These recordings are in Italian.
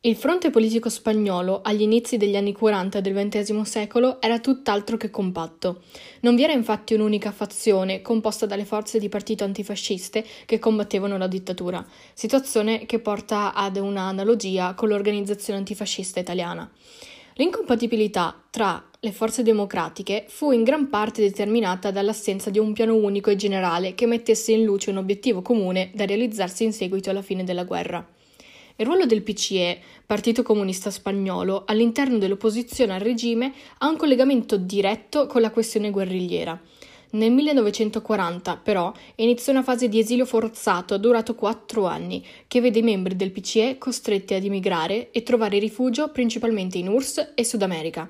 Il fronte politico spagnolo, agli inizi degli anni 40 del XX secolo, era tutt'altro che compatto. Non vi era infatti un'unica fazione composta dalle forze di partito antifasciste che combattevano la dittatura, situazione che porta ad una analogia con l'organizzazione antifascista italiana. L'incompatibilità tra le forze democratiche fu in gran parte determinata dall'assenza di un piano unico e generale che mettesse in luce un obiettivo comune da realizzarsi in seguito alla fine della guerra. Il ruolo del PCE, Partito Comunista Spagnolo, all'interno dell'opposizione al regime ha un collegamento diretto con la questione guerrigliera. Nel 1940, però, inizia una fase di esilio forzato durato quattro anni, che vede i membri del PCE costretti ad emigrare e trovare rifugio principalmente in URSS e Sud America.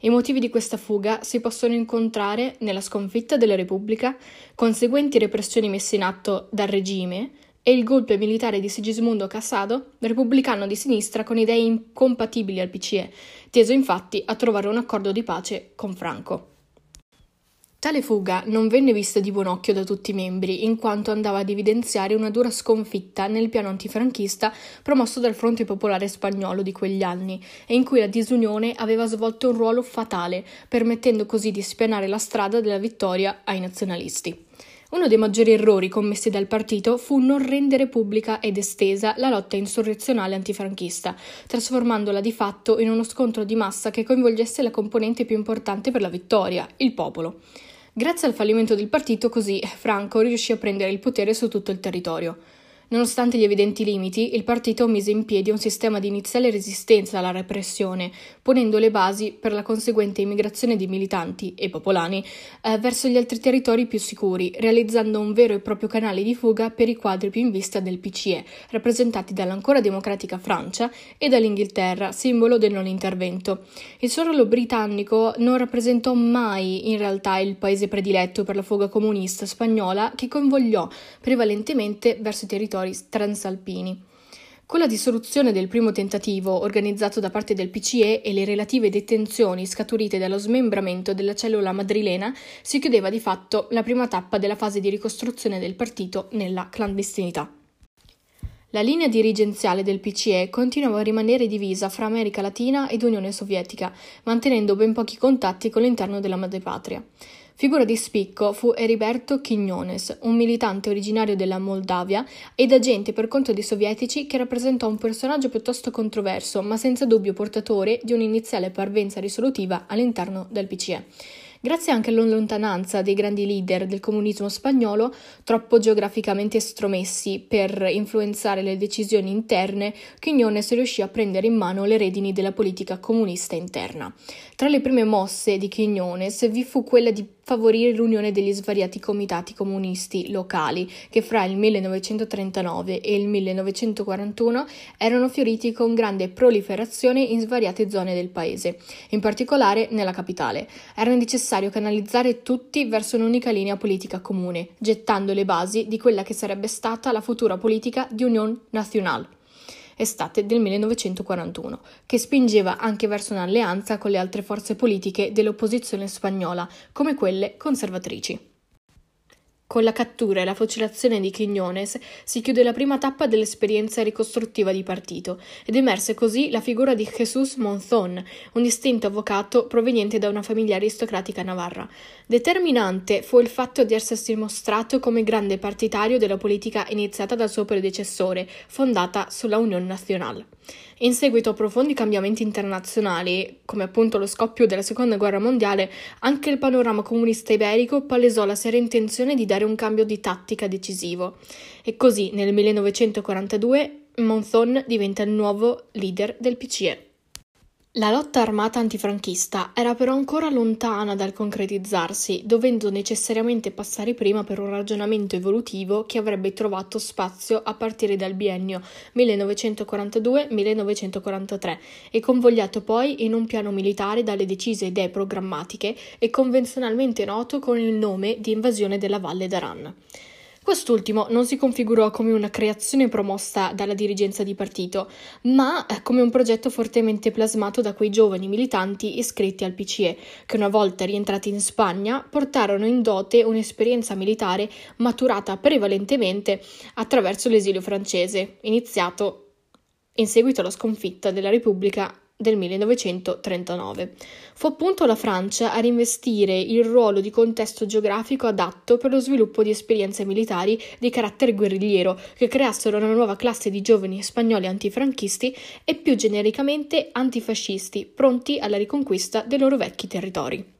I motivi di questa fuga si possono incontrare nella sconfitta della Repubblica, conseguenti repressioni messe in atto dal regime, e il golpe militare di Sigismondo Casado, repubblicano di sinistra con idee incompatibili al PCE, teso infatti a trovare un accordo di pace con Franco. Tale fuga non venne vista di buon occhio da tutti i membri, in quanto andava ad evidenziare una dura sconfitta nel piano antifranchista promosso dal Fronte Popolare Spagnolo di quegli anni, e in cui la disunione aveva svolto un ruolo fatale, permettendo così di spianare la strada della vittoria ai nazionalisti. Uno dei maggiori errori commessi dal partito fu non rendere pubblica ed estesa la lotta insurrezionale antifranchista, trasformandola di fatto in uno scontro di massa che coinvolgesse la componente più importante per la vittoria, il popolo. Grazie al fallimento del partito, così, Franco riuscì a prendere il potere su tutto il territorio. Nonostante gli evidenti limiti, il partito mise in piedi un sistema di iniziale resistenza alla repressione, ponendo le basi per la conseguente immigrazione di militanti e popolani eh, verso gli altri territori più sicuri, realizzando un vero e proprio canale di fuga per i quadri più in vista del PCE, rappresentati dall'ancora democratica Francia e dall'Inghilterra, simbolo del non intervento. Il suo ruolo britannico non rappresentò mai in realtà il paese prediletto per la fuga comunista spagnola che coinvolgiò prevalentemente verso i territori territori transalpini. Con la dissoluzione del primo tentativo organizzato da parte del PCE e le relative detenzioni scaturite dallo smembramento della cellula madrilena, si chiudeva di fatto la prima tappa della fase di ricostruzione del partito nella clandestinità. La linea dirigenziale del PCE continuava a rimanere divisa fra America Latina ed Unione Sovietica, mantenendo ben pochi contatti con l'interno della madrepatria. Figura di spicco fu Heriberto Quiñones, un militante originario della Moldavia ed agente per conto dei sovietici che rappresentò un personaggio piuttosto controverso, ma senza dubbio portatore di un'iniziale parvenza risolutiva all'interno del PCE. Grazie anche alla lontananza dei grandi leader del comunismo spagnolo, troppo geograficamente estromessi per influenzare le decisioni interne, Quiñones riuscì a prendere in mano le redini della politica comunista interna. Tra le prime mosse di Quiñones vi fu quella di favorire l'unione degli svariati comitati comunisti locali che fra il 1939 e il 1941 erano fioriti con grande proliferazione in svariate zone del paese, in particolare nella capitale. Era necessario canalizzare tutti verso un'unica linea politica comune, gettando le basi di quella che sarebbe stata la futura politica di Union Nacional estate del 1941, che spingeva anche verso un'alleanza con le altre forze politiche dell'opposizione spagnola, come quelle conservatrici. Con la cattura e la fucilazione di Quiñones si chiude la prima tappa dell'esperienza ricostruttiva di partito ed emerse così la figura di Jesús Monzón, un distinto avvocato proveniente da una famiglia aristocratica navarra. Determinante fu il fatto di essersi mostrato come grande partitario della politica iniziata dal suo predecessore, fondata sulla Unión Nacional. In seguito a profondi cambiamenti internazionali, come appunto lo scoppio della Seconda Guerra Mondiale, anche il panorama comunista iberico palesò la seria intenzione di dare un cambio di tattica decisivo. E così nel 1942 Monzon diventa il nuovo leader del PCE. La lotta armata antifranchista era però ancora lontana dal concretizzarsi, dovendo necessariamente passare prima per un ragionamento evolutivo che avrebbe trovato spazio a partire dal biennio 1942-1943 e convogliato poi in un piano militare dalle decise idee programmatiche e convenzionalmente noto con il nome di invasione della Valle d'Aran. Quest'ultimo non si configurò come una creazione promossa dalla dirigenza di partito, ma eh, come un progetto fortemente plasmato da quei giovani militanti iscritti al PCE, che una volta rientrati in Spagna portarono in dote un'esperienza militare maturata prevalentemente attraverso l'esilio francese, iniziato in seguito alla sconfitta della Repubblica del 1939. Fu appunto la Francia a rivestire il ruolo di contesto geografico adatto per lo sviluppo di esperienze militari di carattere guerrigliero che creassero una nuova classe di giovani spagnoli antifranchisti e più genericamente antifascisti, pronti alla riconquista dei loro vecchi territori.